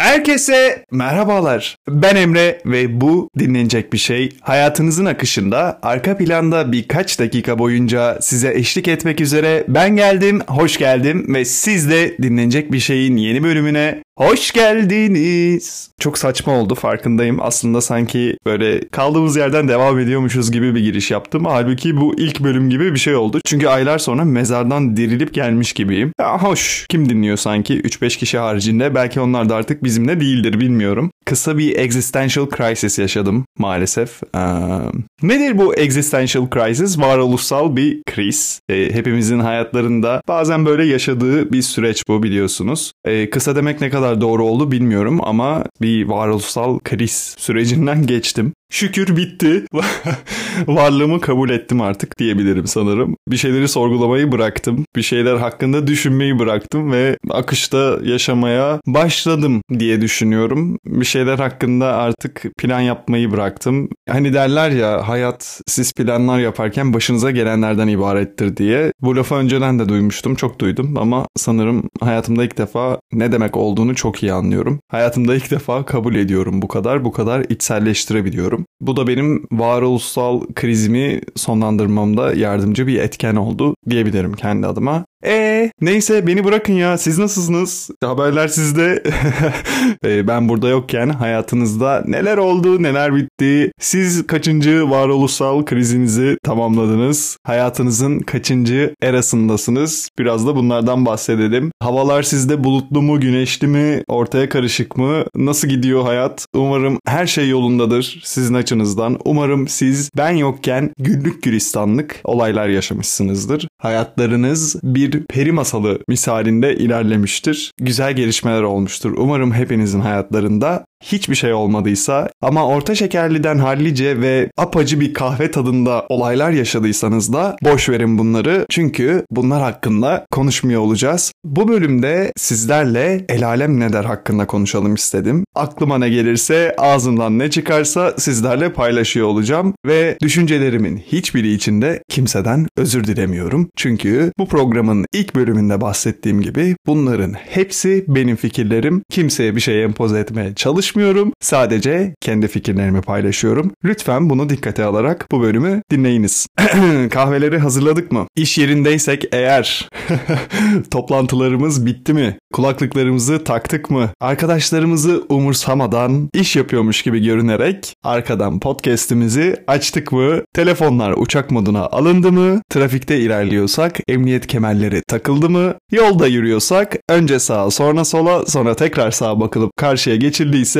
Herkese merhabalar. Ben Emre ve bu dinlenecek bir şey. Hayatınızın akışında arka planda birkaç dakika boyunca size eşlik etmek üzere ben geldim, hoş geldim ve siz de dinlenecek bir şeyin yeni bölümüne Hoş geldiniz. Çok saçma oldu farkındayım. Aslında sanki böyle kaldığımız yerden devam ediyormuşuz gibi bir giriş yaptım. Halbuki bu ilk bölüm gibi bir şey oldu. Çünkü aylar sonra mezardan dirilip gelmiş gibiyim. Ya hoş. Kim dinliyor sanki 3-5 kişi haricinde? Belki onlar da artık bizimle değildir bilmiyorum. Kısa bir existential crisis yaşadım maalesef. Ee, nedir bu existential crisis? Varoluşsal bir kriz. Ee, hepimizin hayatlarında bazen böyle yaşadığı bir süreç bu biliyorsunuz. Ee, kısa demek ne kadar doğru oldu bilmiyorum ama bir varoluşsal kriz sürecinden geçtim. Şükür bitti. Varlığımı kabul ettim artık diyebilirim sanırım. Bir şeyleri sorgulamayı bıraktım. Bir şeyler hakkında düşünmeyi bıraktım ve akışta yaşamaya başladım diye düşünüyorum. Bir şeyler hakkında artık plan yapmayı bıraktım. Hani derler ya hayat siz planlar yaparken başınıza gelenlerden ibarettir diye. Bu lafı önceden de duymuştum. Çok duydum ama sanırım hayatımda ilk defa ne demek olduğunu çok iyi anlıyorum. Hayatımda ilk defa kabul ediyorum bu kadar. Bu kadar içselleştirebiliyorum. Bu da benim varoluşsal krizimi sonlandırmamda yardımcı bir etken oldu diyebilirim kendi adıma. E neyse beni bırakın ya siz nasılsınız? Haberler sizde. e, ben burada yokken hayatınızda neler oldu neler bitti? Siz kaçıncı varoluşsal krizinizi tamamladınız? Hayatınızın kaçıncı erasındasınız? Biraz da bunlardan bahsedelim. Havalar sizde bulutlu mu güneşli mi ortaya karışık mı? Nasıl gidiyor hayat? Umarım her şey yolundadır sizin açınızdan. Umarım siz ben yokken güllük gülistanlık olaylar yaşamışsınızdır. Hayatlarınız bir bir peri masalı misalinde ilerlemiştir. Güzel gelişmeler olmuştur. Umarım hepinizin hayatlarında hiçbir şey olmadıysa ama orta şekerliden hallice ve apacı bir kahve tadında olaylar yaşadıysanız da boş verin bunları çünkü bunlar hakkında konuşmuyor olacağız. Bu bölümde sizlerle el alem ne hakkında konuşalım istedim. Aklıma ne gelirse ağzımdan ne çıkarsa sizlerle paylaşıyor olacağım ve düşüncelerimin hiçbiri içinde kimseden özür dilemiyorum. Çünkü bu programın ilk bölümünde bahsettiğim gibi bunların hepsi benim fikirlerim. Kimseye bir şey empoze etmeye çalış konuşmuyorum. Sadece kendi fikirlerimi paylaşıyorum. Lütfen bunu dikkate alarak bu bölümü dinleyiniz. Kahveleri hazırladık mı? İş yerindeysek eğer toplantılarımız bitti mi? Kulaklıklarımızı taktık mı? Arkadaşlarımızı umursamadan iş yapıyormuş gibi görünerek arkadan podcast'imizi açtık mı? Telefonlar uçak moduna alındı mı? Trafikte ilerliyorsak emniyet kemerleri takıldı mı? Yolda yürüyorsak önce sağa sonra sola sonra tekrar sağa bakılıp karşıya geçildiyse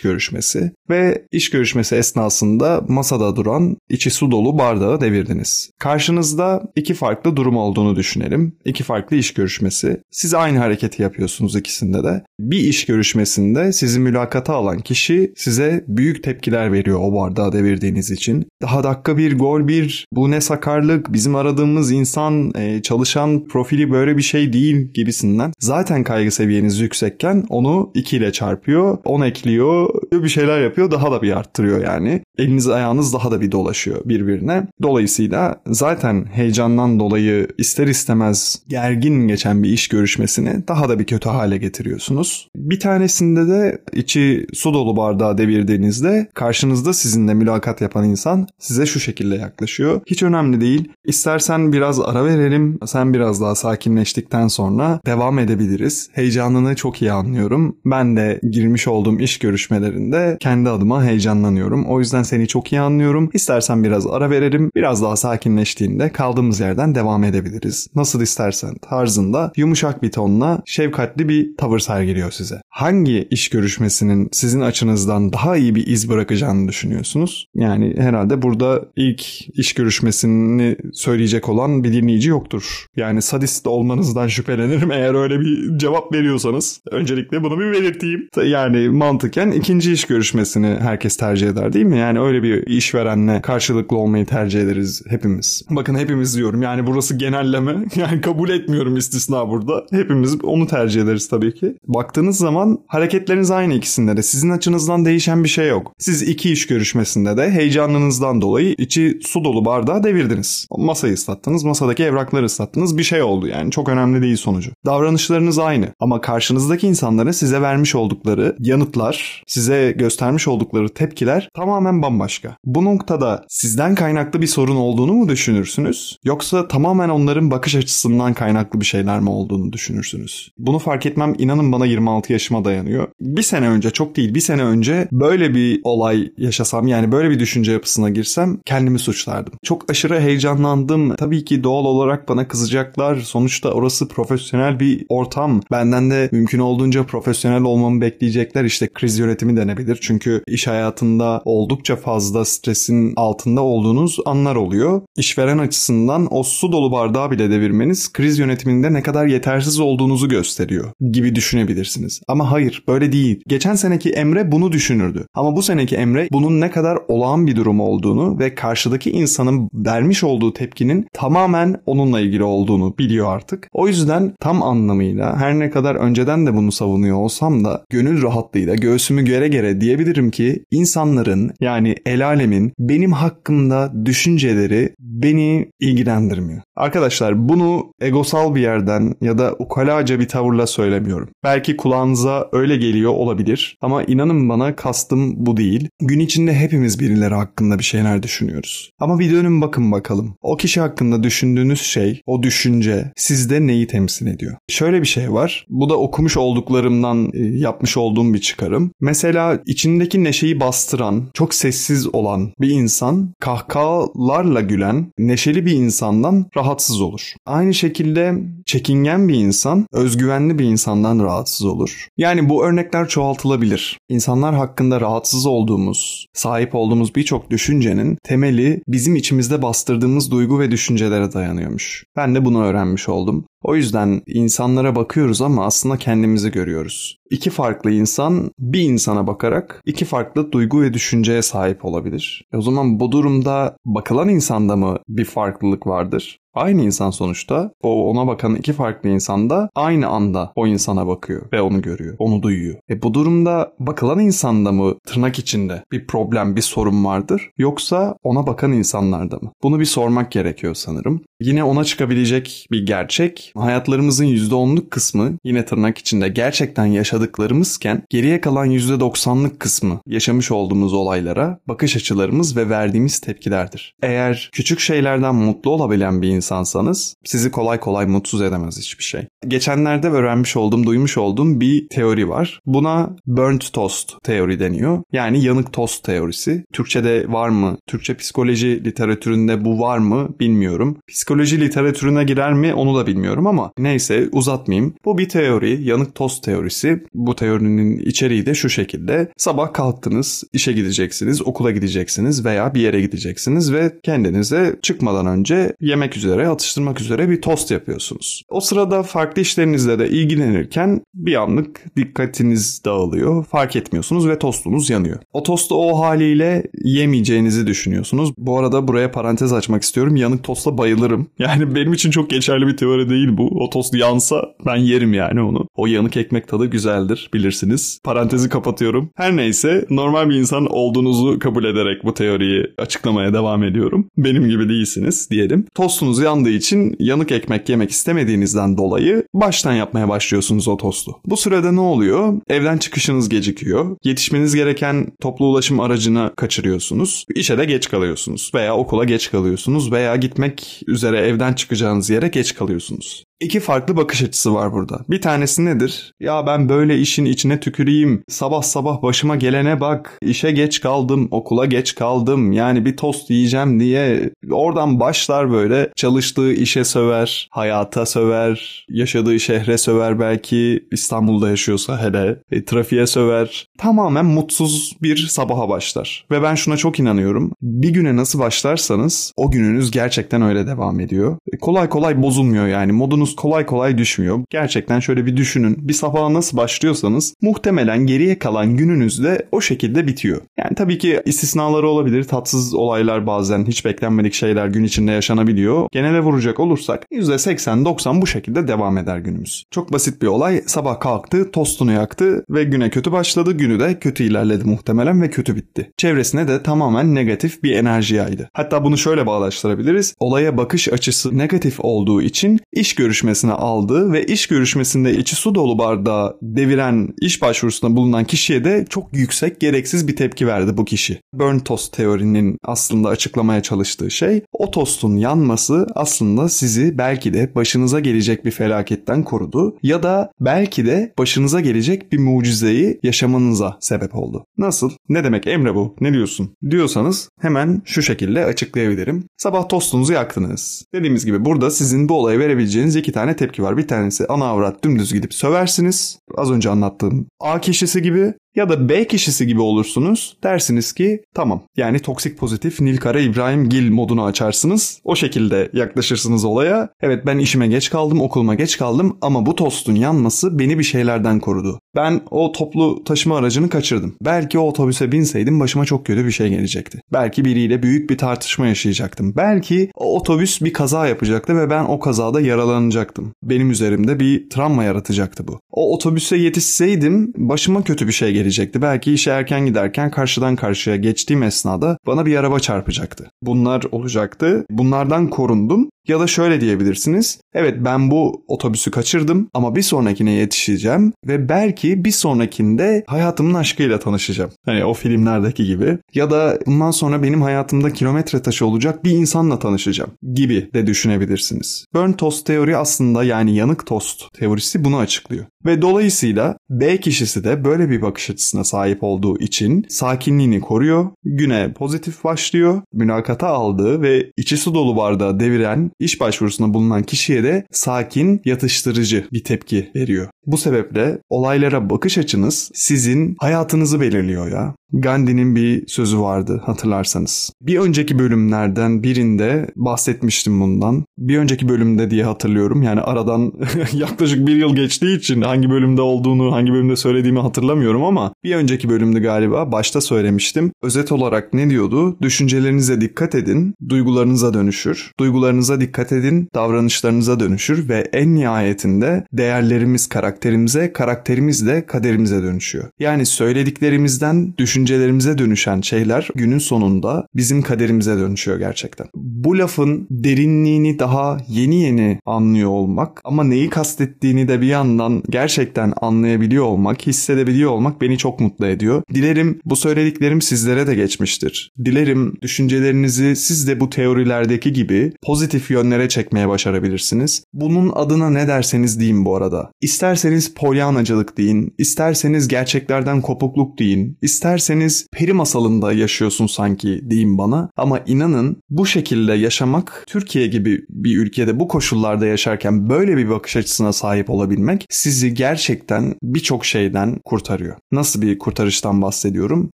görüşmesi ve iş görüşmesi esnasında masada duran içi su dolu bardağı devirdiniz. Karşınızda iki farklı durum olduğunu düşünelim. İki farklı iş görüşmesi. Siz aynı hareketi yapıyorsunuz ikisinde de. Bir iş görüşmesinde sizi mülakata alan kişi size büyük tepkiler veriyor o bardağı devirdiğiniz için. Daha dakika bir gol bir bu ne sakarlık bizim aradığımız insan e, çalışan profili böyle bir şey değil gibisinden. Zaten kaygı seviyeniz yüksekken onu 2 ile çarpıyor. 10 ekliyor bir şeyler yapıyor daha da bir arttırıyor yani. Eliniz ayağınız daha da bir dolaşıyor birbirine. Dolayısıyla zaten heyecandan dolayı ister istemez gergin geçen bir iş görüşmesini daha da bir kötü hale getiriyorsunuz. Bir tanesinde de içi su dolu bardağı devirdiğinizde karşınızda sizinle mülakat yapan insan size şu şekilde yaklaşıyor. Hiç önemli değil. İstersen biraz ara verelim. Sen biraz daha sakinleştikten sonra devam edebiliriz. Heyecanını çok iyi anlıyorum. Ben de girmiş olduğum iş görüşmelerinde kendi adıma heyecan heyecanlanıyorum. O yüzden seni çok iyi anlıyorum. İstersen biraz ara verelim. Biraz daha sakinleştiğinde kaldığımız yerden devam edebiliriz. Nasıl istersen tarzında yumuşak bir tonla şefkatli bir tavır sergiliyor size. Hangi iş görüşmesinin sizin açınızdan daha iyi bir iz bırakacağını düşünüyorsunuz? Yani herhalde burada ilk iş görüşmesini söyleyecek olan bir dinleyici yoktur. Yani sadist olmanızdan şüphelenirim eğer öyle bir cevap veriyorsanız. Öncelikle bunu bir belirteyim. Yani mantıken ikinci iş görüşmesini herkes tercih eder değil mi? Yani öyle bir işverenle karşılıklı olmayı tercih ederiz hepimiz. Bakın hepimiz diyorum yani burası genelleme. Yani kabul etmiyorum istisna burada. Hepimiz onu tercih ederiz tabii ki. Baktığınız zaman hareketleriniz aynı ikisinde de. Sizin açınızdan değişen bir şey yok. Siz iki iş görüşmesinde de heyecanınızdan dolayı içi su dolu bardağı devirdiniz. Masayı ıslattınız, masadaki evrakları ıslattınız. Bir şey oldu yani. Çok önemli değil sonucu. Davranışlarınız aynı ama karşınızdaki insanların size vermiş oldukları yanıtlar, size göstermiş oldukları tepkiler tamamen bambaşka. Bu noktada sizden kaynaklı bir sorun olduğunu mu düşünürsünüz? Yoksa tamamen onların bakış açısından kaynaklı bir şeyler mi olduğunu düşünürsünüz? Bunu fark etmem inanın bana 26 yaşıma dayanıyor. Bir sene önce çok değil bir sene önce böyle bir olay yaşasam yani böyle bir düşünce yapısına girsem kendimi suçlardım. Çok aşırı heyecanlandım. Tabii ki doğal olarak bana kızacaklar. Sonuçta orası profesyonel bir ortam. Benden de mümkün olduğunca profesyonel olmamı bekleyecekler. İşte kriz yönetimi denebilir. Çünkü iş hayatında oldukça fazla stresin altında olduğunuz anlar oluyor. İşveren açısından o su dolu bardağı bile devirmeniz kriz yönetiminde ne kadar yetersiz olduğunuzu gösteriyor gibi düşünebilirsiniz. Ama hayır böyle değil. Geçen seneki Emre bunu düşünürdü. Ama bu seneki Emre bunun ne kadar olağan bir durum olduğunu ve karşıdaki insanın vermiş olduğu tepkinin tamamen onunla ilgili olduğunu biliyor artık. O yüzden tam anlamıyla her ne kadar önceden de bunu savunuyor olsam da gönül rahatlığıyla göğsümü göre gere diyebilirim ki insanların yani el alemin benim hakkımda düşünceleri beni ilgilendirmiyor. Arkadaşlar bunu egosal bir yerden ya da ukalaca bir tavırla söylemiyorum. Belki kulağınıza öyle geliyor olabilir ama inanın bana kastım bu değil. Gün içinde hepimiz birileri hakkında bir şeyler düşünüyoruz. Ama bir dönün bakın bakalım. O kişi hakkında düşündüğünüz şey, o düşünce sizde neyi temsil ediyor? Şöyle bir şey var. Bu da okumuş olduklarımdan e, yapmış olduğum bir çıkarım. Mesela içindeki neşeyi bastıran, çok sessiz olan bir insan kahkahalarla gülen, neşeli bir insandan rahatsız olur. Aynı şekilde çekingen bir insan, özgüvenli bir insandan rahatsız olur. Yani bu örnekler çoğaltılabilir. İnsanlar hakkında rahatsız olduğumuz, sahip olduğumuz birçok düşüncenin temeli bizim içimizde bastırdığımız duygu ve düşüncelere dayanıyormuş. Ben de bunu öğrenmiş oldum. O yüzden insanlara bakıyoruz ama aslında kendimizi görüyoruz. İki farklı insan bir insana bakarak iki farklı duygu ve düşünceye sahip olabilir. E o zaman bu durumda bakılan insanda mı bir farklılık vardır? Aynı insan sonuçta. O ona bakan iki farklı insan da aynı anda o insana bakıyor ve onu görüyor, onu duyuyor. E bu durumda bakılan insanda mı tırnak içinde bir problem, bir sorun vardır? Yoksa ona bakan insanlarda mı? Bunu bir sormak gerekiyor sanırım. Yine ona çıkabilecek bir gerçek. Hayatlarımızın %10'luk kısmı yine tırnak içinde gerçekten yaşadıklarımızken geriye kalan %90'lık kısmı yaşamış olduğumuz olaylara bakış açılarımız ve verdiğimiz tepkilerdir. Eğer küçük şeylerden mutlu olabilen bir insansanız sizi kolay kolay mutsuz edemez hiçbir şey. Geçenlerde öğrenmiş olduğum, duymuş olduğum bir teori var. Buna burnt toast teori deniyor. Yani yanık tost teorisi. Türkçe'de var mı? Türkçe psikoloji literatüründe bu var mı bilmiyorum. Psikoloji literatürüne girer mi onu da bilmiyorum ama neyse uzatmayayım. Bu bir teori, yanık tost teorisi. Bu teorinin içeriği de şu şekilde. Sabah kalktınız, işe gideceksiniz, okula gideceksiniz veya bir yere gideceksiniz ve kendinize çıkmadan önce yemek üzere, atıştırmak üzere bir tost yapıyorsunuz. O sırada farklı işlerinizle de ilgilenirken bir anlık dikkatiniz dağılıyor, fark etmiyorsunuz ve tostunuz yanıyor. O tostu o haliyle yemeyeceğinizi düşünüyorsunuz. Bu arada buraya parantez açmak istiyorum. Yanık tosta bayılırım. Yani benim için çok geçerli bir teori değil bu. O tost yansa ben yerim yani onu. O yanık ekmek tadı güzeldir bilirsiniz. Parantezi kapatıyorum. Her neyse normal bir insan olduğunuzu kabul ederek bu teoriyi açıklamaya devam ediyorum. Benim gibi değilsiniz diyelim. Tostunuz yandığı için yanık ekmek yemek istemediğinizden dolayı baştan yapmaya başlıyorsunuz o tostu. Bu sırada ne oluyor? Evden çıkışınız gecikiyor. Yetişmeniz gereken toplu ulaşım aracına kaçırıyorsunuz. İşe de geç kalıyorsunuz veya okula geç kalıyorsunuz veya gitmek üzere evden çıkacağınız yere geç kalıyorsunuz. İki farklı bakış açısı var burada. Bir tanesi nedir? Ya ben böyle işin içine tüküreyim. Sabah sabah başıma gelene bak. İşe geç kaldım, okula geç kaldım. Yani bir tost yiyeceğim diye oradan başlar böyle. Çalıştığı işe söver, hayata söver, yaşadığı şehre söver belki. İstanbul'da yaşıyorsa hele. E, trafiğe söver. Tamamen mutsuz bir sabaha başlar. Ve ben şuna çok inanıyorum. Bir güne nasıl başlarsanız o gününüz gerçekten öyle devam ediyor. E, kolay kolay bozulmuyor yani. Modunuz kolay kolay düşmüyor. Gerçekten şöyle bir düşünün. Bir sabaha nasıl başlıyorsanız muhtemelen geriye kalan gününüz de o şekilde bitiyor. Yani tabii ki istisnaları olabilir. Tatsız olaylar bazen hiç beklenmedik şeyler gün içinde yaşanabiliyor. Genele vuracak olursak %80-90 bu şekilde devam eder günümüz. Çok basit bir olay. Sabah kalktı, tostunu yaktı ve güne kötü başladı. Günü de kötü ilerledi muhtemelen ve kötü bitti. Çevresine de tamamen negatif bir enerji yaydı. Hatta bunu şöyle bağdaştırabiliriz. Olaya bakış açısı negatif olduğu için iş görüşmesine aldığı ve iş görüşmesinde içi su dolu bardağı deviren iş başvurusunda bulunan kişiye de çok yüksek gereksiz bir tepki verdi bu kişi. Burn toast teorinin aslında açıklamaya çalıştığı şey o tostun yanması aslında sizi belki de başınıza gelecek bir felaketten korudu ya da belki de başınıza gelecek bir mucizeyi yaşamanıza sebep oldu. Nasıl? Ne demek Emre bu? Ne diyorsun? Diyorsanız hemen şu şekilde açıklayabilirim. Sabah tostunuzu yaktınız. Dediğimiz gibi burada sizin bu olaya verebileceğiniz iki tane tepki var. Bir tanesi ana avrat dümdüz gidip söversiniz. Az önce anlattığım A kişisi gibi ya da B kişisi gibi olursunuz. Dersiniz ki tamam yani toksik pozitif Nilkara İbrahim Gil modunu açarsınız. O şekilde yaklaşırsınız olaya. Evet ben işime geç kaldım, okuluma geç kaldım ama bu tostun yanması beni bir şeylerden korudu. Ben o toplu taşıma aracını kaçırdım. Belki o otobüse binseydim başıma çok kötü bir şey gelecekti. Belki biriyle büyük bir tartışma yaşayacaktım. Belki o otobüs bir kaza yapacaktı ve ben o kazada yaralanacaktım. Benim üzerimde bir travma yaratacaktı bu. O otobüse yetişseydim başıma kötü bir şey gelecekti. Belki işe erken giderken karşıdan karşıya geçtiğim esnada bana bir araba çarpacaktı. Bunlar olacaktı. Bunlardan korundum ya da şöyle diyebilirsiniz. Evet ben bu otobüsü kaçırdım ama bir sonrakine yetişeceğim ve belki bir sonrakinde hayatımın aşkıyla tanışacağım. Hani o filmlerdeki gibi. Ya da bundan sonra benim hayatımda kilometre taşı olacak bir insanla tanışacağım gibi de düşünebilirsiniz. Burn toast teori aslında yani yanık tost teorisi bunu açıklıyor. Ve dolayısıyla B kişisi de böyle bir bakış açısına sahip olduğu için sakinliğini koruyor, güne pozitif başlıyor, mülakata aldığı ve içi su dolu bardağı deviren iş başvurusunda bulunan kişiye de sakin, yatıştırıcı bir tepki veriyor. Bu sebeple olaylara bakış açınız sizin hayatınızı belirliyor ya. Gandhi'nin bir sözü vardı hatırlarsanız. Bir önceki bölümlerden birinde bahsetmiştim bundan. Bir önceki bölümde diye hatırlıyorum. Yani aradan yaklaşık bir yıl geçtiği için hangi bölümde olduğunu, hangi bölümde söylediğimi hatırlamıyorum ama bir önceki bölümde galiba başta söylemiştim. Özet olarak ne diyordu? Düşüncelerinize dikkat edin, duygularınıza dönüşür. Duygularınıza dikkat edin, davranışlarınıza dönüşür ve en nihayetinde değerlerimiz karakterimize, karakterimiz de kaderimize dönüşüyor. Yani söylediklerimizden düşüncelerimize dönüşen şeyler günün sonunda bizim kaderimize dönüşüyor gerçekten. Bu lafın derinliğini daha yeni yeni anlıyor olmak ama neyi kastettiğini de bir yandan gerçekten anlayabiliyor olmak, hissedebiliyor olmak beni çok mutlu ediyor. Dilerim bu söylediklerim sizlere de geçmiştir. Dilerim düşüncelerinizi siz de bu teorilerdeki gibi pozitif yönlere çekmeye başarabilirsiniz. Bunun adına ne derseniz deyin bu arada. İsterseniz polyanacılık deyin, isterseniz gerçeklerden kopukluk deyin, isterseniz peri masalında yaşıyorsun sanki deyin bana. Ama inanın bu şekilde yaşamak Türkiye gibi bir ülkede bu koşullarda yaşarken böyle bir bakış açısına sahip olabilmek sizi gerçekten birçok şeyden kurtarıyor. Nasıl bir kurtarıştan bahsediyorum?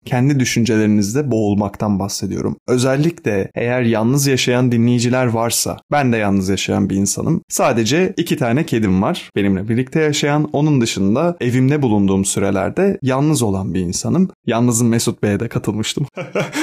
Kendi düşüncelerinizde boğulmaktan bahsediyorum. Özellikle eğer yalnız yaşayan dinleyiciler varsa, ben de yalnız yaşayan bir insanım. Sadece iki tane kedim var benimle birlikte yaşayan. Onun dışında evimde bulunduğum sürelerde yalnız olan bir insanım. Yalnızın Mesut Bey'e de katılmıştım.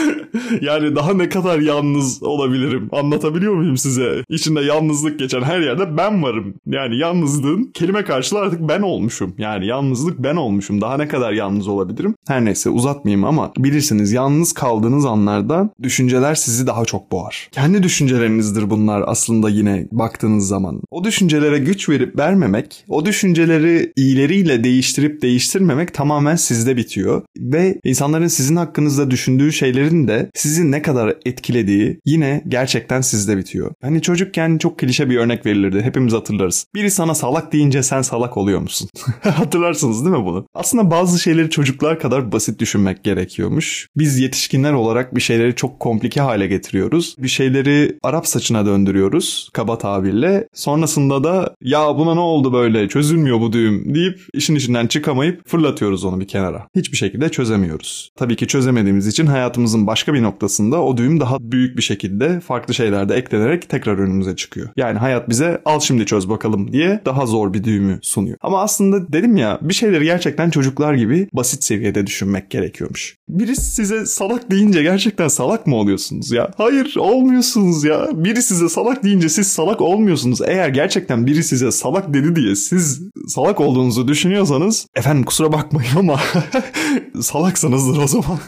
yani daha ne kadar yalnız olabilirim? Anlatabiliyor muyum size? İçinde yalnızlık geçen her yerde ben varım. Yani yalnızlığın kelime karşılığı artık ben olmuşum. Yani yalnızlık ben olmuşum. Daha ne kadar yalnız olabilirim? Her neyse uzatmayayım ama bilirsiniz yalnız kaldığınız anlarda düşünceler sizi daha çok boğar. Kendi düşüncelerinizdir bunlar aslında yine baktığınız zaman. O düşüncelere güç verip vermemek, o düşünceleri iyileriyle değiştirip değiştirmemek tamamen sizde bitiyor. Ve insanlar İnsanların sizin hakkınızda düşündüğü şeylerin de sizi ne kadar etkilediği yine gerçekten sizde bitiyor. Hani çocukken çok klişe bir örnek verilirdi. Hepimiz hatırlarız. Biri sana salak deyince sen salak oluyor musun? Hatırlarsınız değil mi bunu? Aslında bazı şeyleri çocuklar kadar basit düşünmek gerekiyormuş. Biz yetişkinler olarak bir şeyleri çok komplike hale getiriyoruz. Bir şeyleri Arap saçına döndürüyoruz kaba tabirle. Sonrasında da ya buna ne oldu böyle çözülmüyor bu düğüm deyip işin içinden çıkamayıp fırlatıyoruz onu bir kenara. Hiçbir şekilde çözemiyoruz. Tabii ki çözemediğimiz için hayatımızın başka bir noktasında o düğüm daha büyük bir şekilde farklı şeylerde eklenerek tekrar önümüze çıkıyor. Yani hayat bize al şimdi çöz bakalım diye daha zor bir düğümü sunuyor. Ama aslında dedim ya bir şeyleri gerçekten çocuklar gibi basit seviyede düşünmek gerekiyormuş. Birisi size salak deyince gerçekten salak mı oluyorsunuz ya? Hayır olmuyorsunuz ya. Biri size salak deyince siz salak olmuyorsunuz. Eğer gerçekten biri size salak dedi diye siz salak olduğunuzu düşünüyorsanız efendim kusura bakmayın ama salaksanızdır o zaman.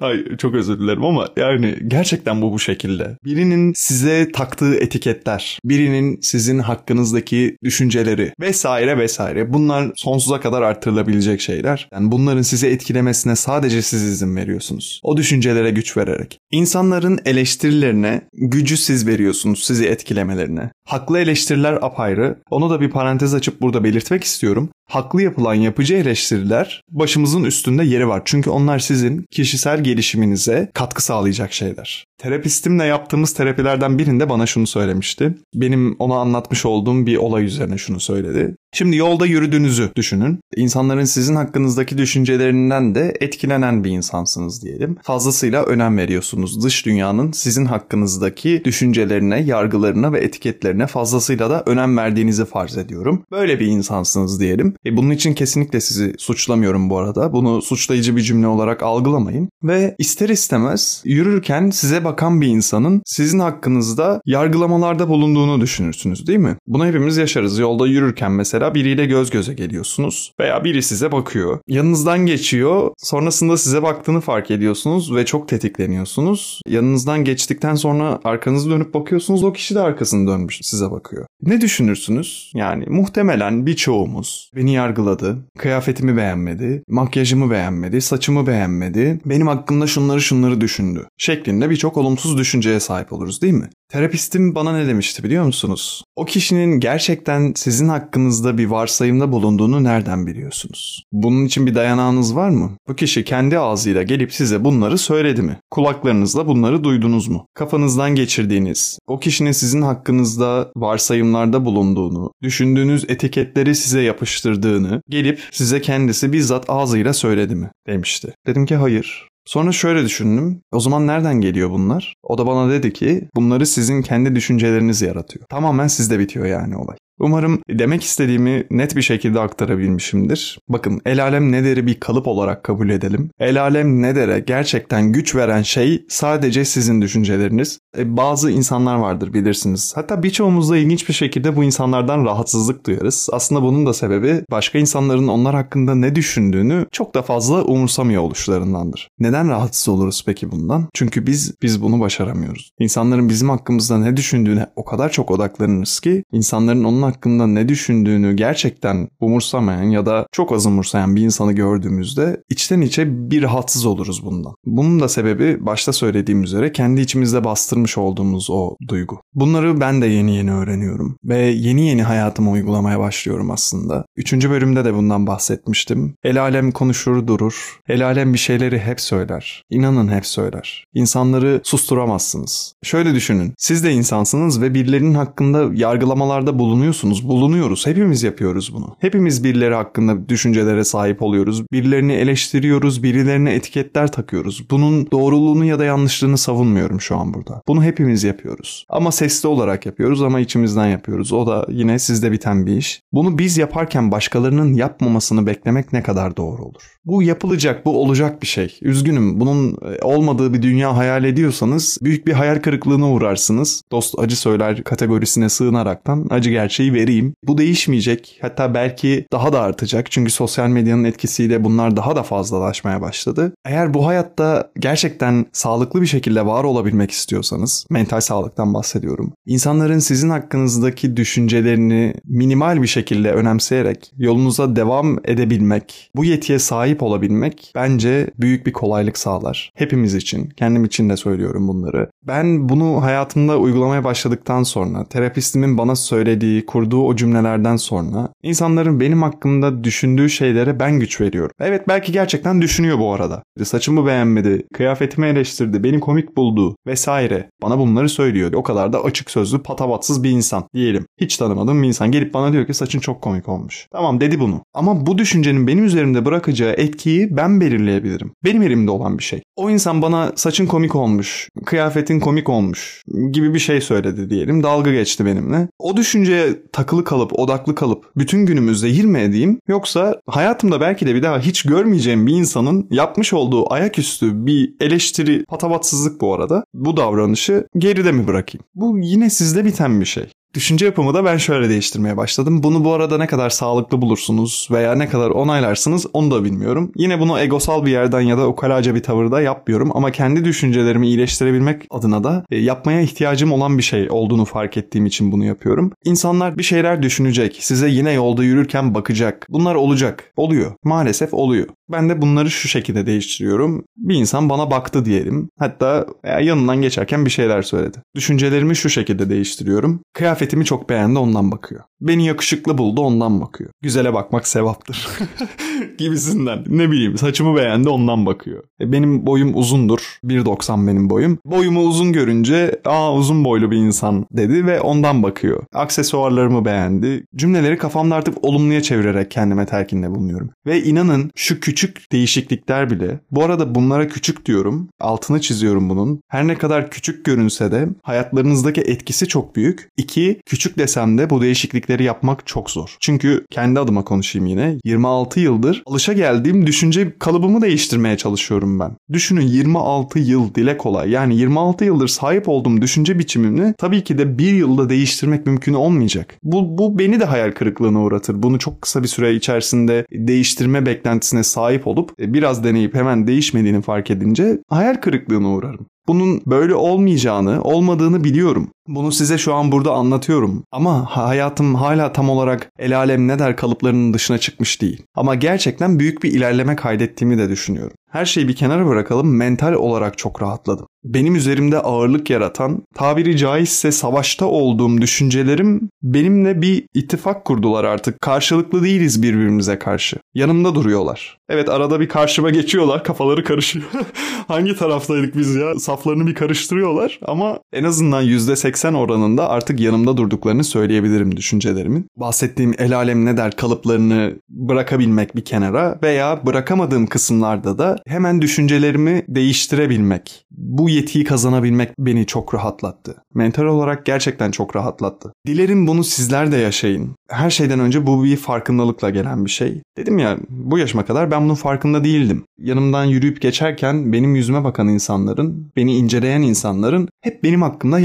Ay çok özür dilerim ama yani gerçekten bu bu şekilde. Birinin size taktığı etiketler, birinin sizin hakkınızdaki düşünceleri vesaire vesaire bunlar sonsuza kadar arttırılabilecek şeyler. Yani bunların sizi etkilemesine sadece siz izin veriyorsunuz. O düşüncelere güç vererek. İnsanların eleştirilerine gücü siz veriyorsunuz sizi etkilemelerine. Haklı eleştiriler apayrı. Onu da bir parantez açıp burada belirtmek istiyorum. Haklı yapılan yapıcı eleştiriler başımızın üstünde yeri var. Çünkü onlar sizin kişisel gelişiminize katkı sağlayacak şeyler. Terapistimle yaptığımız terapilerden birinde bana şunu söylemişti. Benim ona anlatmış olduğum bir olay üzerine şunu söyledi. Şimdi yolda yürüdüğünüzü düşünün. İnsanların sizin hakkınızdaki düşüncelerinden de etkilenen bir insansınız diyelim. Fazlasıyla önem veriyorsunuz. Dış dünyanın sizin hakkınızdaki düşüncelerine, yargılarına ve etiketlerine fazlasıyla da önem verdiğinizi farz ediyorum. Böyle bir insansınız diyelim. E bunun için kesinlikle sizi suçlamıyorum bu arada. Bunu suçlayıcı bir cümle olarak algılamayın. Ve ister istemez yürürken size bakan bir insanın sizin hakkınızda yargılamalarda bulunduğunu düşünürsünüz değil mi? Bunu hepimiz yaşarız. Yolda yürürken mesela biriyle göz göze geliyorsunuz veya biri size bakıyor. Yanınızdan geçiyor. Sonrasında size baktığını fark ediyorsunuz ve çok tetikleniyorsunuz. Yanınızdan geçtikten sonra arkanızı dönüp bakıyorsunuz. O kişi de arkasını dönmüş size bakıyor. Ne düşünürsünüz? Yani muhtemelen birçoğumuz beni yargıladı, kıyafetimi beğenmedi, makyajımı beğenmedi, saçımı beğenmedi, benim hakkımda şunları şunları düşündü şeklinde birçok olumsuz düşünceye sahip oluruz değil mi? Terapistim bana ne demişti biliyor musunuz? O kişinin gerçekten sizin hakkınızda bir varsayımda bulunduğunu nereden biliyorsunuz? Bunun için bir dayanağınız var mı? Bu kişi kendi ağzıyla gelip size bunları söyledi mi? Kulaklarınızla bunları duydunuz mu? Kafanızdan geçirdiğiniz, o kişinin sizin hakkınızda varsayımlarda bulunduğunu, düşündüğünüz etiketleri size yapıştırdığını gelip size kendisi bizzat ağzıyla söyledi mi? demişti. Dedim ki hayır. Sonra şöyle düşündüm. O zaman nereden geliyor bunlar? O da bana dedi ki bunları sizin kendi düşünceleriniz yaratıyor. Tamamen sizde bitiyor yani olay. Umarım demek istediğimi net bir şekilde aktarabilmişimdir. Bakın el alem ne deri bir kalıp olarak kabul edelim. El alem ne dere gerçekten güç veren şey sadece sizin düşünceleriniz. E, bazı insanlar vardır bilirsiniz. Hatta birçoğumuz da ilginç bir şekilde bu insanlardan rahatsızlık duyarız. Aslında bunun da sebebi başka insanların onlar hakkında ne düşündüğünü çok da fazla umursamıyor oluşlarındandır. Neden rahatsız oluruz peki bundan? Çünkü biz biz bunu başaramıyoruz. İnsanların bizim hakkımızda ne düşündüğüne o kadar çok odaklanırız ki insanların onun hakkında ne düşündüğünü gerçekten umursamayan ya da çok az umursayan bir insanı gördüğümüzde içten içe bir rahatsız oluruz bundan. Bunun da sebebi başta söylediğim üzere kendi içimizde bastırmış olduğumuz o duygu. Bunları ben de yeni yeni öğreniyorum ve yeni yeni hayatıma uygulamaya başlıyorum aslında. Üçüncü bölümde de bundan bahsetmiştim. El alem konuşur durur. El alem bir şeyleri hep söyler. İnanın hep söyler. İnsanları susturamazsınız. Şöyle düşünün. Siz de insansınız ve birilerinin hakkında yargılamalarda bulunuyorsunuz. Bulunuyoruz. Hepimiz yapıyoruz bunu. Hepimiz birileri hakkında düşüncelere sahip oluyoruz. Birilerini eleştiriyoruz. Birilerine etiketler takıyoruz. Bunun doğruluğunu ya da yanlışlığını savunmuyorum şu an burada. Bunu hepimiz yapıyoruz. Ama sesli olarak yapıyoruz ama içimizden yapıyoruz. O da yine sizde biten bir iş. Bunu biz yaparken başkalarının yapmamasını beklemek ne kadar doğru olur? Bu yapılacak, bu olacak bir şey. Üzgünüm bunun e, olmadığı bir dünya hayal ediyorsanız büyük bir hayal kırıklığına uğrarsınız. Dost acı söyler kategorisine sığınaraktan acı gerçeği sayı vereyim. Bu değişmeyecek. Hatta belki daha da artacak. Çünkü sosyal medyanın etkisiyle bunlar daha da fazlalaşmaya başladı. Eğer bu hayatta gerçekten sağlıklı bir şekilde var olabilmek istiyorsanız, mental sağlıktan bahsediyorum. İnsanların sizin hakkınızdaki düşüncelerini minimal bir şekilde önemseyerek yolunuza devam edebilmek, bu yetiye sahip olabilmek bence büyük bir kolaylık sağlar. Hepimiz için, kendim için de söylüyorum bunları. Ben bunu hayatımda uygulamaya başladıktan sonra, terapistimin bana söylediği, kurduğu o cümlelerden sonra insanların benim hakkımda düşündüğü şeylere ben güç veriyorum. Evet belki gerçekten düşünüyor bu arada. Saçımı beğenmedi, kıyafetimi eleştirdi, beni komik buldu vesaire. Bana bunları söylüyor. O kadar da açık sözlü, patavatsız bir insan diyelim. Hiç tanımadığım bir insan gelip bana diyor ki saçın çok komik olmuş. Tamam dedi bunu. Ama bu düşüncenin benim üzerimde bırakacağı etkiyi ben belirleyebilirim. Benim elimde olan bir şey. O insan bana saçın komik olmuş, kıyafetin komik olmuş gibi bir şey söyledi diyelim. Dalga geçti benimle. O düşünceye takılı kalıp, odaklı kalıp bütün günümü zehir mi edeyim? Yoksa hayatımda belki de bir daha hiç görmeyeceğim bir insanın yapmış olduğu ayaküstü bir eleştiri, patavatsızlık bu arada. Bu davranışı geride mi bırakayım? Bu yine sizde biten bir şey. Düşünce yapımı da ben şöyle değiştirmeye başladım. Bunu bu arada ne kadar sağlıklı bulursunuz veya ne kadar onaylarsınız onu da bilmiyorum. Yine bunu egosal bir yerden ya da ukalaca bir tavırda yapmıyorum ama kendi düşüncelerimi iyileştirebilmek adına da e, yapmaya ihtiyacım olan bir şey olduğunu fark ettiğim için bunu yapıyorum. İnsanlar bir şeyler düşünecek, size yine yolda yürürken bakacak. Bunlar olacak. Oluyor. Maalesef oluyor. Ben de bunları şu şekilde değiştiriyorum. Bir insan bana baktı diyelim. Hatta yanından geçerken bir şeyler söyledi. Düşüncelerimi şu şekilde değiştiriyorum. Kıyafetimi çok beğendi ondan bakıyor. Beni yakışıklı buldu ondan bakıyor. Güzele bakmak sevaptır. Gibisinden. Ne bileyim saçımı beğendi ondan bakıyor. E, benim boyum uzundur. 1.90 benim boyum. Boyumu uzun görünce aa uzun boylu bir insan dedi ve ondan bakıyor. Aksesuarlarımı beğendi. Cümleleri kafamda artık olumluya çevirerek kendime telkinde bulunuyorum. Ve inanın şu küçük değişiklikler bile bu arada bunlara küçük diyorum. Altını çiziyorum bunun. Her ne kadar küçük görünse de hayatlarınızdaki etkisi çok büyük. İki, küçük desem de bu değişiklikleri yapmak çok zor. Çünkü kendi adıma konuşayım yine. 26 yıldır alışa geldiğim düşünce kalıbımı değiştirmeye çalışıyorum ben. Düşünün 26 yıl dile kolay. Yani 26 yıldır sahip olduğum düşünce biçimini tabii ki de bir yılda değiştirmek mümkün olmayacak. Bu, bu beni de hayal kırıklığına uğratır. Bunu çok kısa bir süre içerisinde değiştirme beklentisine sahip olup e, biraz deneyip hemen değişmediğini fark edince hayal kırıklığına uğrarım. Bunun böyle olmayacağını, olmadığını biliyorum. Bunu size şu an burada anlatıyorum. Ama hayatım hala tam olarak el alem ne der kalıplarının dışına çıkmış değil. Ama gerçekten büyük bir ilerleme kaydettiğimi de düşünüyorum. Her şeyi bir kenara bırakalım mental olarak çok rahatladım. Benim üzerimde ağırlık yaratan, tabiri caizse savaşta olduğum düşüncelerim benimle bir ittifak kurdular artık. Karşılıklı değiliz birbirimize karşı. Yanımda duruyorlar. Evet arada bir karşıma geçiyorlar, kafaları karışıyor. Hangi taraftaydık biz ya? Saflarını bir karıştırıyorlar ama en azından %80 oranında artık yanımda durduklarını söyleyebilirim düşüncelerimin. Bahsettiğim el alem ne der kalıplarını bırakabilmek bir kenara veya bırakamadığım kısımlarda da hemen düşüncelerimi değiştirebilmek. Bu yetiyi kazanabilmek beni çok rahatlattı. Mental olarak gerçekten çok rahatlattı. Dilerim bunu sizler de yaşayın. Her şeyden önce bu bir farkındalıkla gelen bir şey. Dedim ya bu yaşıma kadar ben bunun farkında değildim. Yanımdan yürüyüp geçerken benim yüzüme bakan insanların, beni inceleyen insanların hep benim hakkımda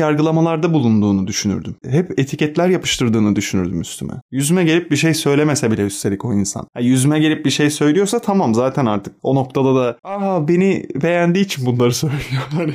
yargılamalarda bulunduğunu düşünürdüm. Hep etiketler yapıştırdığını düşünürdüm üstüme. Yüzüme gelip bir şey söylemese bile üstelik o insan. Ha, yüzüme gelip bir şey söylüyorsa tamam zaten artık o noktada da aa beni beğendiği için bunları söylüyor. Hani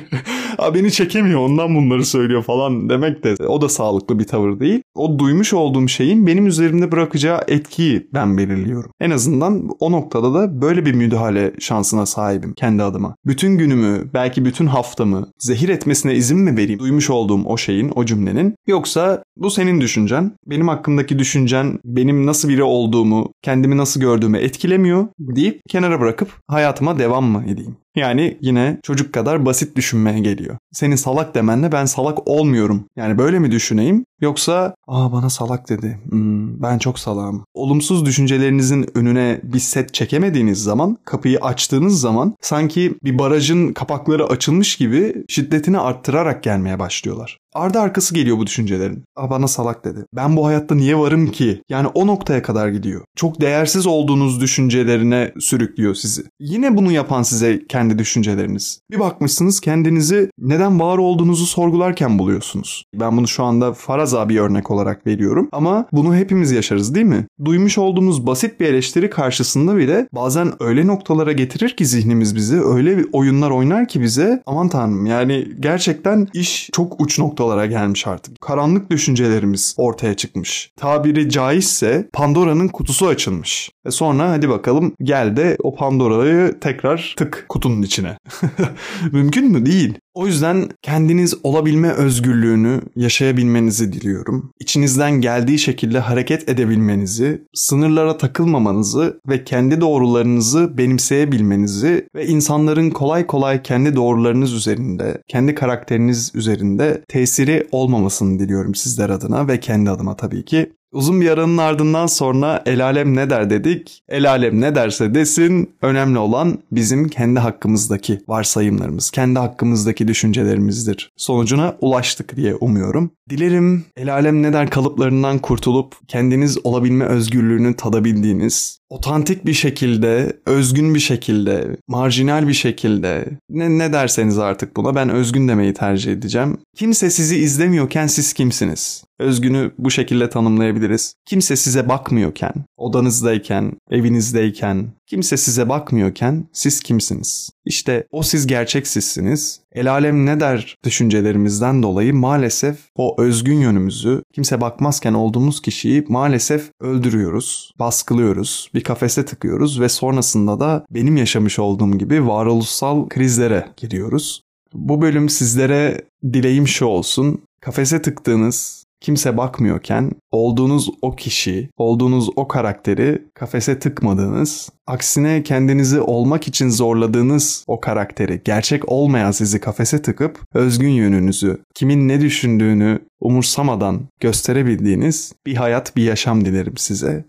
aa, beni çekemiyor ondan bunları söylüyor falan demek de o da sağlıklı bir tavır değil. O duymuş olduğum şeyin benim üzerimde bırakacağı etkiyi ben belirliyorum. En azından o noktada da böyle bir müdahale şansına sahibim kendi adıma. Bütün günümü, belki bütün haftamı zehir etmesine izin mi vereyim duymuş olduğum o şeyin, o cümlenin? Yoksa bu senin düşüncen, benim hakkımdaki düşüncen benim nasıl biri olduğumu, kendimi nasıl gördüğümü etkilemiyor deyip kenara bırakıp hayatıma devam mı edeyim? Yani yine çocuk kadar basit düşünmeye geliyor. Senin salak demenle ben salak olmuyorum. Yani böyle mi düşüneyim? Yoksa aa bana salak dedi. Hmm, ben çok salağım. Olumsuz düşüncelerinizin önüne bir set çekemediğiniz zaman, kapıyı açtığınız zaman sanki bir barajın kapakları açılmış gibi şiddetini arttırarak gelmeye başlıyorlar. Ardı arkası geliyor bu düşüncelerin. Aa bana salak dedi. Ben bu hayatta niye varım ki? Yani o noktaya kadar gidiyor. Çok değersiz olduğunuz düşüncelerine sürüklüyor sizi. Yine bunu yapan size kendi düşünceleriniz. Bir bakmışsınız kendinizi neden var olduğunuzu sorgularken buluyorsunuz. Ben bunu şu anda faraza bir örnek olarak veriyorum ama bunu hepimiz yaşarız değil mi? Duymuş olduğumuz basit bir eleştiri karşısında bile bazen öyle noktalara getirir ki zihnimiz bizi öyle oyunlar oynar ki bize aman tanrım yani gerçekten iş çok uç noktalara gelmiş artık. Karanlık düşüncelerimiz ortaya çıkmış. Tabiri caizse Pandora'nın kutusu açılmış. Ve sonra hadi bakalım gel de o Pandora'yı tekrar tık kutunun içine. Mümkün mü? Değil. O yüzden kendiniz olabilme özgürlüğünü yaşayabilmenizi diliyorum. İçinizden geldiği şekilde hareket edebilmenizi, sınırlara takılmamanızı ve kendi doğrularınızı benimseyebilmenizi ve insanların kolay kolay kendi doğrularınız üzerinde, kendi karakteriniz üzerinde tesiri olmamasını diliyorum sizler adına ve kendi adıma tabii ki. Uzun bir aranın ardından sonra el alem ne der dedik. El alem ne derse desin önemli olan bizim kendi hakkımızdaki varsayımlarımız, kendi hakkımızdaki düşüncelerimizdir. Sonucuna ulaştık diye umuyorum. Dilerim el alem ne der kalıplarından kurtulup kendiniz olabilme özgürlüğünü tadabildiğiniz, otantik bir şekilde, özgün bir şekilde, marjinal bir şekilde ne, ne derseniz artık buna ben özgün demeyi tercih edeceğim. Kimse sizi izlemiyorken siz kimsiniz? Özgünü bu şekilde tanımlayabiliriz. Kimse size bakmıyorken, odanızdayken, evinizdeyken, kimse size bakmıyorken siz kimsiniz? İşte o siz gerçek sizsiniz. El alem ne der düşüncelerimizden dolayı maalesef o özgün yönümüzü kimse bakmazken olduğumuz kişiyi maalesef öldürüyoruz, baskılıyoruz, bir kafese tıkıyoruz ve sonrasında da benim yaşamış olduğum gibi varoluşsal krizlere giriyoruz. Bu bölüm sizlere dileğim şu olsun. Kafese tıktığınız kimse bakmıyorken olduğunuz o kişi, olduğunuz o karakteri kafese tıkmadığınız, aksine kendinizi olmak için zorladığınız o karakteri, gerçek olmayan sizi kafese tıkıp özgün yönünüzü, kimin ne düşündüğünü umursamadan gösterebildiğiniz bir hayat, bir yaşam dilerim size.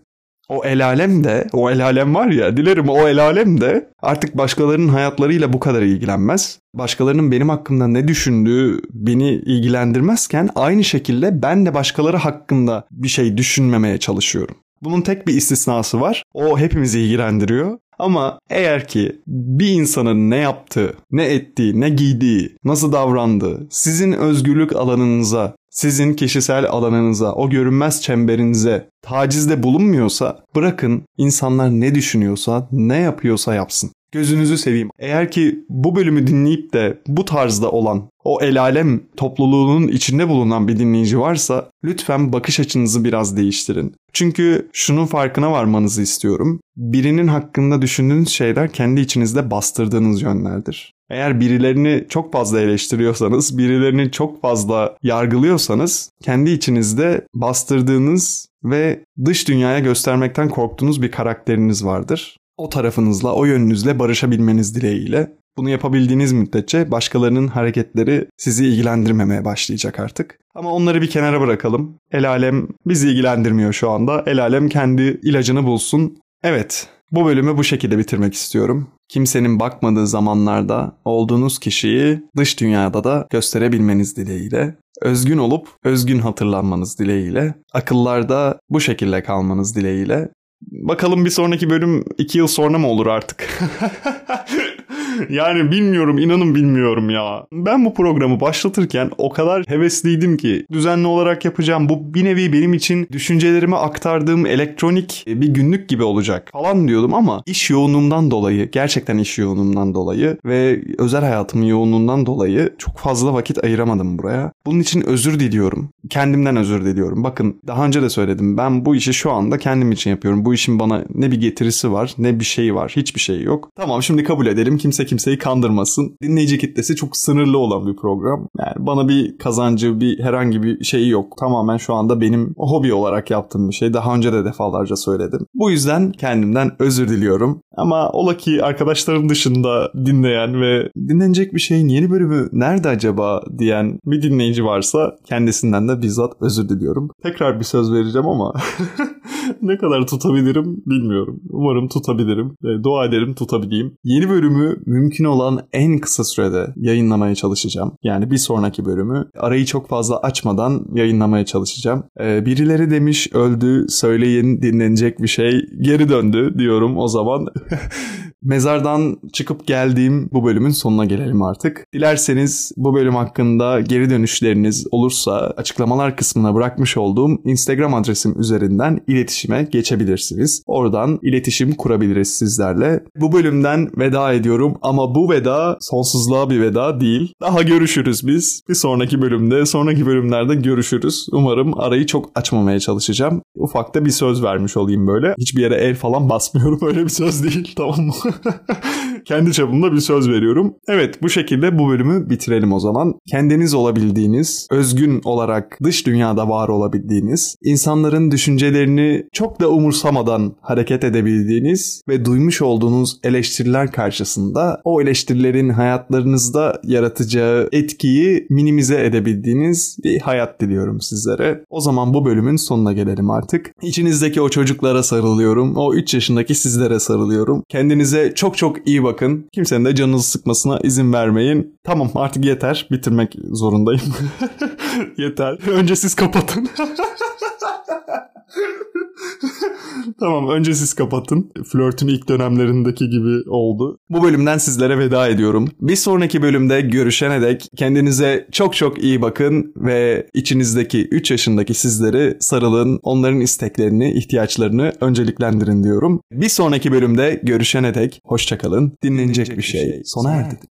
O el alem de, o el alem var ya, dilerim o el alem de artık başkalarının hayatlarıyla bu kadar ilgilenmez. Başkalarının benim hakkımda ne düşündüğü beni ilgilendirmezken aynı şekilde ben de başkaları hakkında bir şey düşünmemeye çalışıyorum. Bunun tek bir istisnası var. O hepimizi ilgilendiriyor. Ama eğer ki bir insanın ne yaptığı, ne ettiği, ne giydiği, nasıl davrandığı sizin özgürlük alanınıza, sizin kişisel alanınıza, o görünmez çemberinize tacizde bulunmuyorsa bırakın insanlar ne düşünüyorsa, ne yapıyorsa yapsın. Gözünüzü seveyim. Eğer ki bu bölümü dinleyip de bu tarzda olan o el alem topluluğunun içinde bulunan bir dinleyici varsa lütfen bakış açınızı biraz değiştirin. Çünkü şunun farkına varmanızı istiyorum. Birinin hakkında düşündüğünüz şeyler kendi içinizde bastırdığınız yönlerdir. Eğer birilerini çok fazla eleştiriyorsanız, birilerini çok fazla yargılıyorsanız kendi içinizde bastırdığınız ve dış dünyaya göstermekten korktuğunuz bir karakteriniz vardır. O tarafınızla, o yönünüzle barışabilmeniz dileğiyle. Bunu yapabildiğiniz müddetçe başkalarının hareketleri sizi ilgilendirmemeye başlayacak artık. Ama onları bir kenara bırakalım. El alem bizi ilgilendirmiyor şu anda. El alem kendi ilacını bulsun. Evet, bu bölümü bu şekilde bitirmek istiyorum. Kimsenin bakmadığı zamanlarda olduğunuz kişiyi dış dünyada da gösterebilmeniz dileğiyle, özgün olup özgün hatırlanmanız dileğiyle, akıllarda bu şekilde kalmanız dileğiyle. Bakalım bir sonraki bölüm iki yıl sonra mı olur artık? yani bilmiyorum inanın bilmiyorum ya. Ben bu programı başlatırken o kadar hevesliydim ki düzenli olarak yapacağım. Bu bir nevi benim için düşüncelerimi aktardığım elektronik bir günlük gibi olacak falan diyordum ama iş yoğunluğumdan dolayı gerçekten iş yoğunluğumdan dolayı ve özel hayatımın yoğunluğundan dolayı çok fazla vakit ayıramadım buraya. Bunun için özür diliyorum. Kendimden özür diliyorum. Bakın daha önce de söyledim. Ben bu işi şu anda kendim için yapıyorum. Bu işin bana ne bir getirisi var ne bir şey var. Hiçbir şey yok. Tamam şimdi kabul edelim. Kimse kimseyi kandırmasın. Dinleyici kitlesi çok sınırlı olan bir program. Yani bana bir kazancı, bir herhangi bir şeyi yok. Tamamen şu anda benim hobi olarak yaptığım bir şey. Daha önce de defalarca söyledim. Bu yüzden kendimden özür diliyorum. Ama ola ki arkadaşlarım dışında dinleyen ve dinlenecek bir şeyin yeni bölümü nerede acaba diyen bir dinleyici varsa kendisinden de bizzat özür diliyorum. Tekrar bir söz vereceğim ama ne kadar tutabilirim bilmiyorum. Umarım tutabilirim. Dua ederim tutabileyim. Yeni bölümü mümkün olan en kısa sürede yayınlamaya çalışacağım. Yani bir sonraki bölümü arayı çok fazla açmadan yayınlamaya çalışacağım. Ee, birileri demiş öldü söyleyin dinlenecek bir şey geri döndü diyorum o zaman. Mezardan çıkıp geldiğim bu bölümün sonuna gelelim artık. Dilerseniz bu bölüm hakkında geri dönüşleriniz olursa açıklamalar kısmına bırakmış olduğum Instagram adresim üzerinden iletişime geçebilirsiniz. Oradan iletişim kurabiliriz sizlerle. Bu bölümden veda ediyorum ama bu veda sonsuzluğa bir veda değil. Daha görüşürüz biz. Bir sonraki bölümde, sonraki bölümlerde görüşürüz. Umarım arayı çok açmamaya çalışacağım. Ufakta bir söz vermiş olayım böyle. Hiçbir yere el falan basmıyorum. Öyle bir söz değil tamam mı? Kendi çapımda bir söz veriyorum. Evet bu şekilde bu bölümü bitirelim o zaman. Kendiniz olabildiğiniz, özgün olarak dış dünyada var olabildiğiniz, insanların düşüncelerini çok da umursamadan hareket edebildiğiniz ve duymuş olduğunuz eleştiriler karşısında o eleştirilerin hayatlarınızda yaratacağı etkiyi minimize edebildiğiniz bir hayat diliyorum sizlere. O zaman bu bölümün sonuna gelelim artık. İçinizdeki o çocuklara sarılıyorum. O 3 yaşındaki sizlere sarılıyorum. Kendinize çok çok iyi bakın. Kimsenin de canınızı sıkmasına izin vermeyin. Tamam artık yeter. Bitirmek zorundayım. yeter. Önce siz kapatın. tamam önce siz kapatın. Flörtün ilk dönemlerindeki gibi oldu. Bu bölümden sizlere veda ediyorum. Bir sonraki bölümde görüşene dek kendinize çok çok iyi bakın ve içinizdeki 3 yaşındaki sizleri sarılın. Onların isteklerini, ihtiyaçlarını önceliklendirin diyorum. Bir sonraki bölümde görüşene dek hoşçakalın. Dinlenecek bir şey sona erdi.